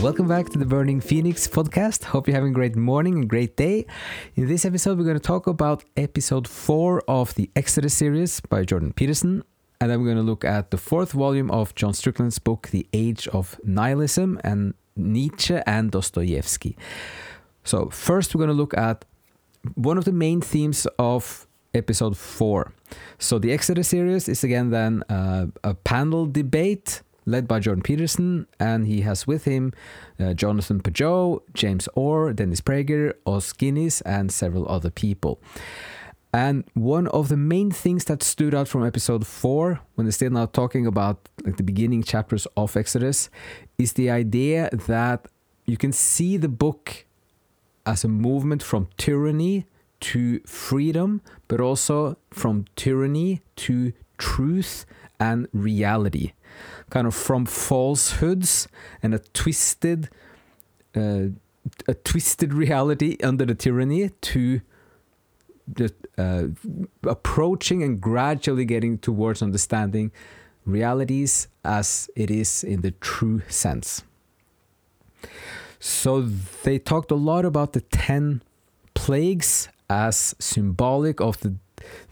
Welcome back to the Burning Phoenix podcast. Hope you're having a great morning and great day. In this episode, we're going to talk about episode four of the Exodus series by Jordan Peterson. And then we're going to look at the fourth volume of John Strickland's book, The Age of Nihilism, and Nietzsche and Dostoevsky. So, first, we're going to look at one of the main themes of episode four. So, the Exodus series is again then uh, a panel debate led by Jordan Peterson, and he has with him uh, Jonathan Pageau, James Orr, Dennis Prager, Os Guinness, and several other people. And one of the main things that stood out from episode four, when they're still now talking about like the beginning chapters of Exodus, is the idea that you can see the book as a movement from tyranny to freedom, but also from tyranny to truth and reality kind of from falsehoods and a twisted uh, a twisted reality under the tyranny to just uh, approaching and gradually getting towards understanding realities as it is in the true sense. So they talked a lot about the 10 plagues as symbolic of the,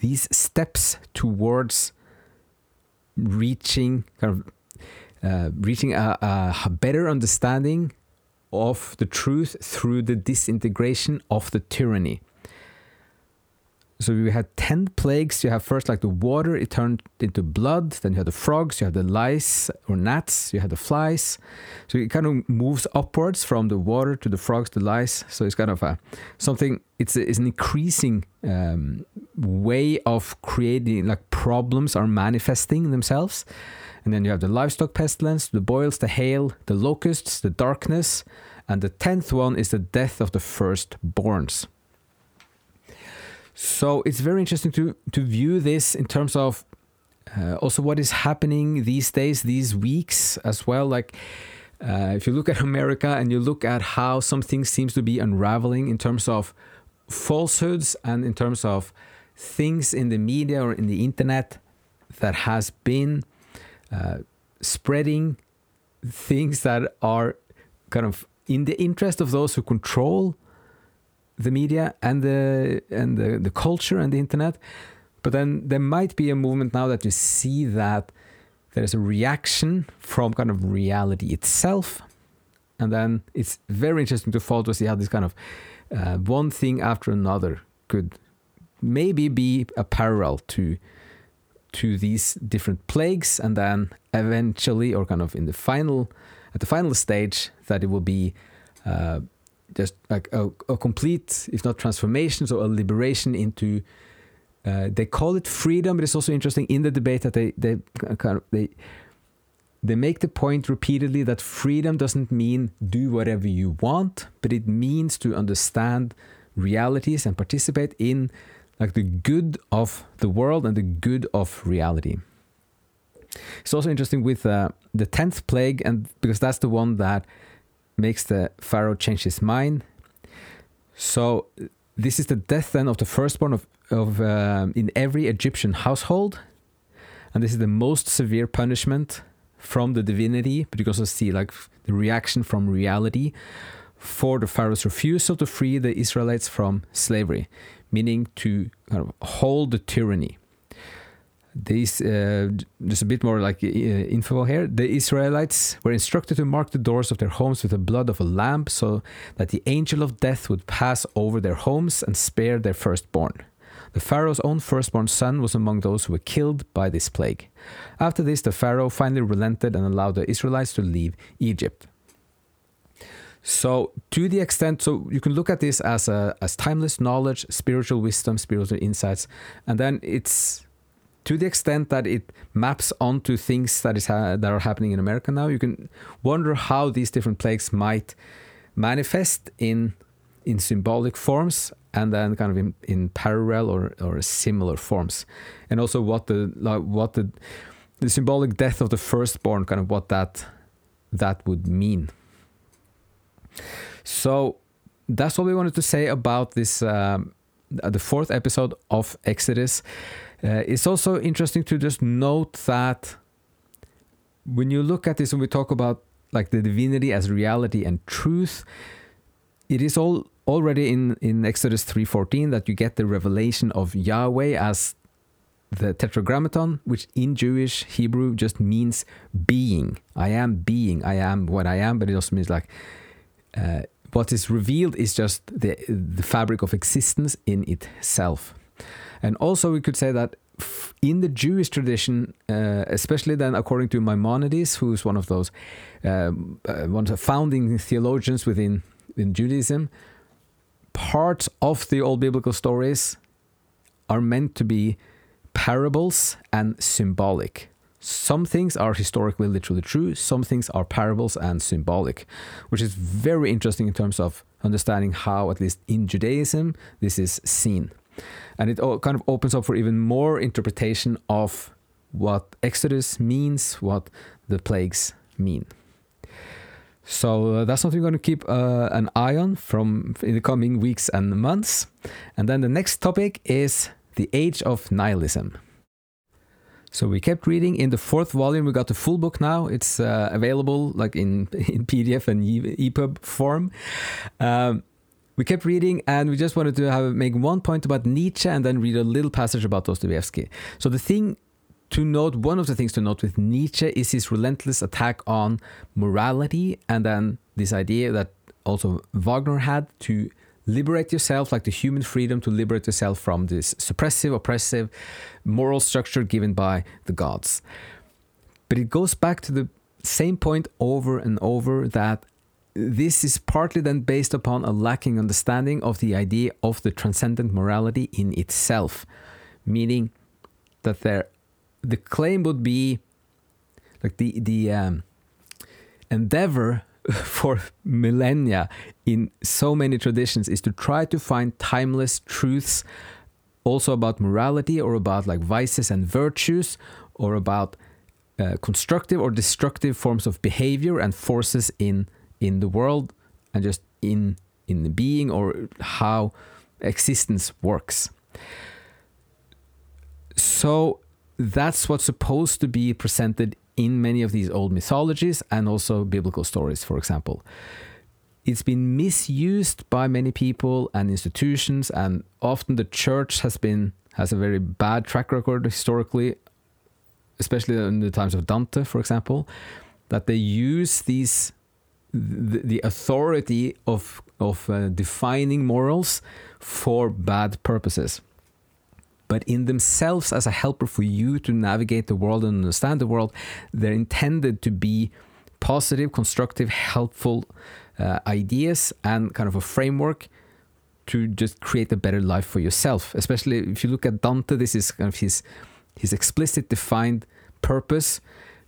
these steps towards reaching kind of uh, reaching a, a better understanding of the truth through the disintegration of the tyranny. So we had 10 plagues. You have first like the water, it turned into blood. Then you had the frogs, you had the lice or gnats, you had the flies. So it kind of moves upwards from the water to the frogs, the lice. So it's kind of a, something, it's, a, it's an increasing um, way of creating, like problems are manifesting themselves. And then you have the livestock pestilence, the boils, the hail, the locusts, the darkness. And the tenth one is the death of the firstborns. So it's very interesting to, to view this in terms of uh, also what is happening these days, these weeks as well. Like, uh, if you look at America and you look at how something seems to be unraveling in terms of falsehoods and in terms of things in the media or in the internet that has been uh, spreading things that are kind of in the interest of those who control the media and the and the, the culture and the internet. But then there might be a movement now that you see that there's a reaction from kind of reality itself. And then it's very interesting to follow to see how this kind of uh, one thing after another could maybe be a parallel to to these different plagues and then eventually or kind of in the final at the final stage that it will be uh, just like a, a, complete if not transformation so a liberation into uh, they call it freedom but it's also interesting in the debate that they they kind of they they make the point repeatedly that freedom doesn't mean do whatever you want but it means to understand realities and participate in like the good of the world and the good of reality. It's also interesting with uh, the tenth plague, and because that's the one that makes the pharaoh change his mind. So this is the death then of the firstborn of of um, in every Egyptian household, and this is the most severe punishment from the divinity. But you can also see like the reaction from reality for the pharaoh's refusal to free the Israelites from slavery meaning to kind of hold the tyranny. These, uh, just a bit more like uh, info here. The Israelites were instructed to mark the doors of their homes with the blood of a lamb so that the angel of death would pass over their homes and spare their firstborn. The Pharaoh's own firstborn son was among those who were killed by this plague. After this, the Pharaoh finally relented and allowed the Israelites to leave Egypt. So to the extent, so you can look at this as a as timeless knowledge, spiritual wisdom, spiritual insights, and then it's to the extent that it maps onto things that is ha- that are happening in America now. You can wonder how these different plagues might manifest in in symbolic forms and then kind of in, in parallel or, or similar forms, and also what the like, what the the symbolic death of the firstborn, kind of what that that would mean. So that's all we wanted to say about this, um, the fourth episode of Exodus. Uh, it's also interesting to just note that when you look at this and we talk about like the divinity as reality and truth, it is all already in, in Exodus 3.14 that you get the revelation of Yahweh as the tetragrammaton, which in Jewish Hebrew just means being. I am being. I am what I am, but it also means like uh, what is revealed is just the the fabric of existence in itself. And also, we could say that in the Jewish tradition, uh, especially then according to Maimonides, who is one of those um, uh, one of the founding theologians within in Judaism, parts of the old biblical stories are meant to be parables and symbolic. Some things are historically literally true, some things are parables and symbolic, which is very interesting in terms of understanding how, at least in Judaism, this is seen. And it kind of opens up for even more interpretation of what Exodus means, what the plagues mean. So uh, that's something we're going to keep uh, an eye on from in the coming weeks and months. And then the next topic is the Age of Nihilism. So we kept reading in the fourth volume. We got the full book now. It's uh, available like in, in PDF and EPUB form. Um, we kept reading, and we just wanted to have make one point about Nietzsche, and then read a little passage about Dostoevsky. So the thing to note, one of the things to note with Nietzsche is his relentless attack on morality, and then this idea that also Wagner had to liberate yourself, like the human freedom to liberate yourself from this suppressive, oppressive moral structure given by the gods. But it goes back to the same point over and over that this is partly then based upon a lacking understanding of the idea of the transcendent morality in itself, meaning that there, the claim would be like the the um, endeavor for millennia in so many traditions is to try to find timeless truths also about morality or about like vices and virtues or about uh, constructive or destructive forms of behavior and forces in in the world and just in in the being or how existence works so that's what's supposed to be presented in many of these old mythologies and also biblical stories, for example. It's been misused by many people and institutions, and often the church has been has a very bad track record historically, especially in the times of Dante, for example, that they use these the, authority of of uh, defining morals for bad purposes but in themselves as a helper for you to navigate the world and understand the world. They're intended to be positive, constructive, helpful uh, ideas and kind of a framework to just create a better life for yourself. Especially if you look at Dante, this is kind of his his explicit defined purpose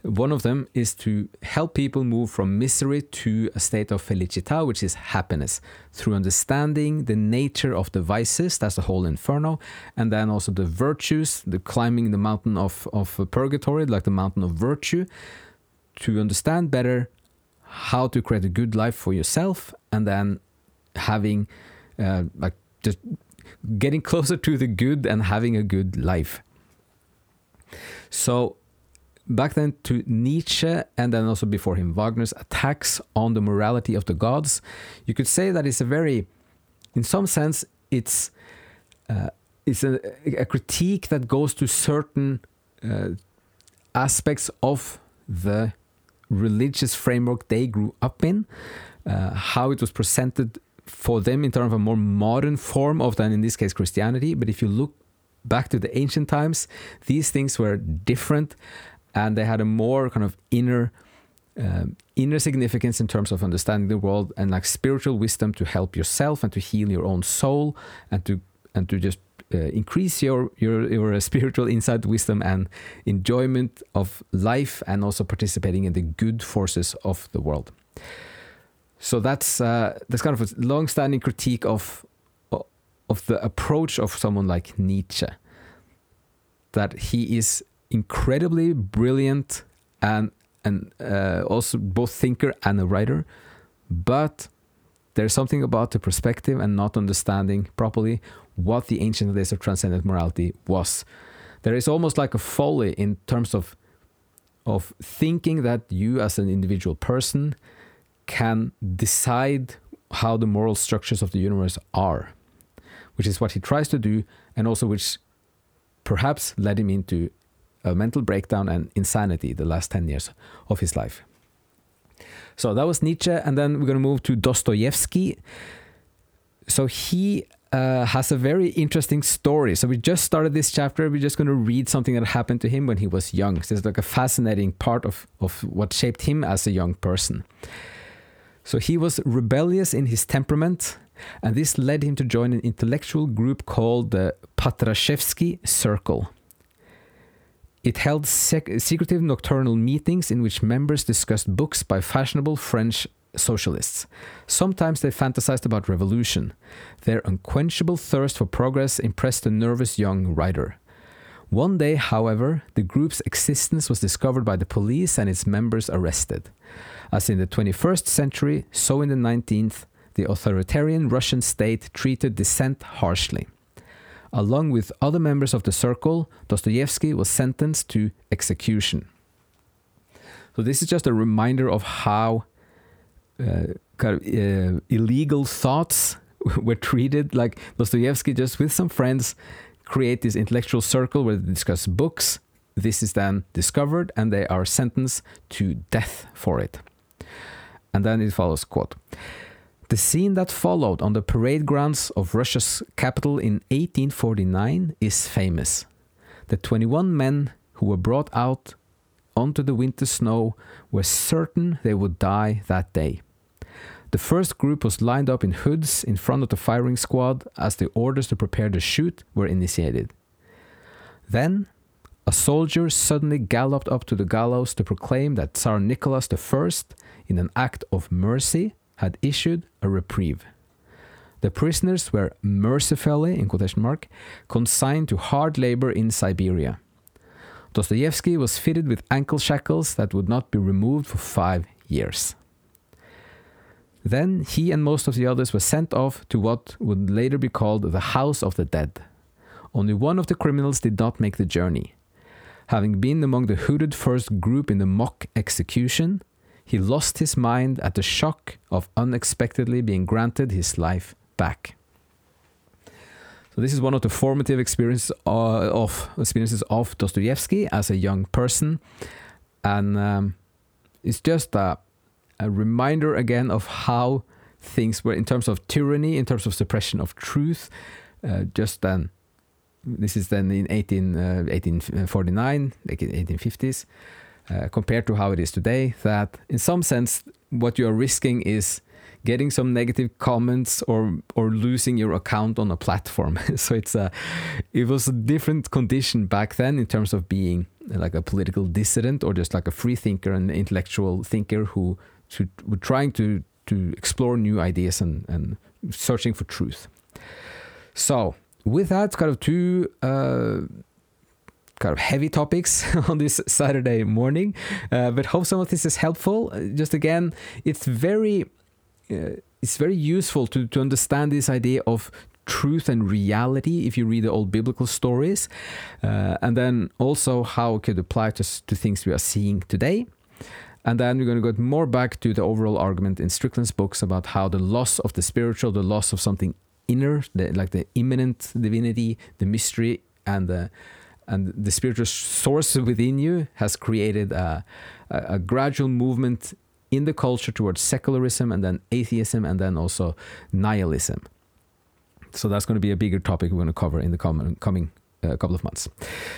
one of them is to help people move from misery to a state of felicita, which is happiness, through understanding the nature of the vices, that's the whole inferno, and then also the virtues, the climbing the mountain of, of purgatory, like the mountain of virtue, to understand better how to create a good life for yourself, and then having, uh, like, just getting closer to the good and having a good life. So, back then to Nietzsche and then also before him Wagner's attacks on the morality of the gods, you could say that it's a very, in some sense, it's uh, it's a, a, critique that goes to certain uh, aspects of the religious framework they grew up in, uh, how it was presented for them in terms of a more modern form of than in this case Christianity. But if you look back to the ancient times, these things were different and they had a more kind of inner um, inner significance in terms of understanding the world and like spiritual wisdom to help yourself and to heal your own soul and to and to just uh, increase your your your spiritual insight, wisdom, and enjoyment of life, and also participating in the good forces of the world. So that's uh, that's kind of a long-standing critique of of the approach of someone like Nietzsche. That he is incredibly brilliant and and uh, also both thinker and a writer, but there's something about the perspective and not understanding properly what the ancient days of transcendent morality was. there is almost like a folly in terms of of thinking that you as an individual person can decide how the moral structures of the universe are, which is what he tries to do, and also which perhaps led him into a mental breakdown and insanity the last 10 years of his life. So that was Nietzsche, and then we're going to move to Dostoevsky. So he uh, has a very interesting story. So we just started this chapter. We're just going to read something that happened to him when he was young. So it's like a fascinating part of, of what shaped him as a young person. So he was rebellious in his temperament, and this led him to join an intellectual group called the Petrashevsky Circle. It held sec- secretive nocturnal meetings in which members discussed books by fashionable French socialists. Sometimes they fantasized about revolution. Their unquenchable thirst for progress impressed the nervous young writer. One day, however, the group's existence was discovered by the police and its members arrested. As in the 21st century, so in the 19th, the authoritarian Russian state treated dissent harshly. Along with other members of the circle, Dostoevsky was sentenced to execution. So, this is just a reminder of how uh, kind of, uh, illegal thoughts were treated. Like Dostoevsky, just with some friends, create this intellectual circle where they discuss books. This is then discovered, and they are sentenced to death for it. And then it follows quote. The scene that followed on the parade grounds of Russia's capital in 1849 is famous. The 21 men who were brought out onto the winter snow were certain they would die that day. The first group was lined up in hoods in front of the firing squad as the orders to prepare to shoot were initiated. Then, a soldier suddenly galloped up to the gallows to proclaim that Tsar Nicholas I, in an act of mercy, had issued a reprieve. The prisoners were mercifully, in quotation mark, consigned to hard labor in Siberia. Dostoevsky was fitted with ankle shackles that would not be removed for five years. Then he and most of the others were sent off to what would later be called the House of the Dead. Only one of the criminals did not make the journey. Having been among the hooded first group in the mock execution, he lost his mind at the shock of unexpectedly being granted his life back. So this is one of the formative experiences uh, of experiences of Dostoevsky as a young person, and um, it's just a a reminder again of how things were in terms of tyranny, in terms of suppression of truth. Uh, just then, this is then in 18, uh, 1849, like in 1850s, uh, compared to how it is today. That in some sense, what you are risking is getting some negative comments or or losing your account on a platform. so it's a it was a different condition back then in terms of being like a political dissident or just like a free thinker and intellectual thinker who to we're trying to to explore new ideas and and searching for truth. So with that, kind of two. Uh, kind of heavy topics on this Saturday morning, uh, but hope some of this is helpful. Uh, just again, it's very, uh, it's very useful to to understand this idea of truth and reality if you read the old biblical stories, uh, and then also how it could apply to to things we are seeing today. And then we're going to go more back to the overall argument in Strickland's books about how the loss of the spiritual, the loss of something inner, the, like the immanent divinity, the mystery, and the and the spiritual source within you has created a, a, a gradual movement in the culture towards secularism and then atheism and then also nihilism. So that's going to be a bigger topic we're going to cover in the coming, coming uh, couple of months.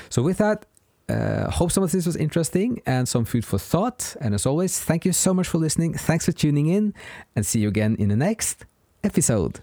So with that, uh, hope some of this was interesting and some food for thought. And as always, thank you so much for listening. Thanks for tuning in and see you again in the next episode.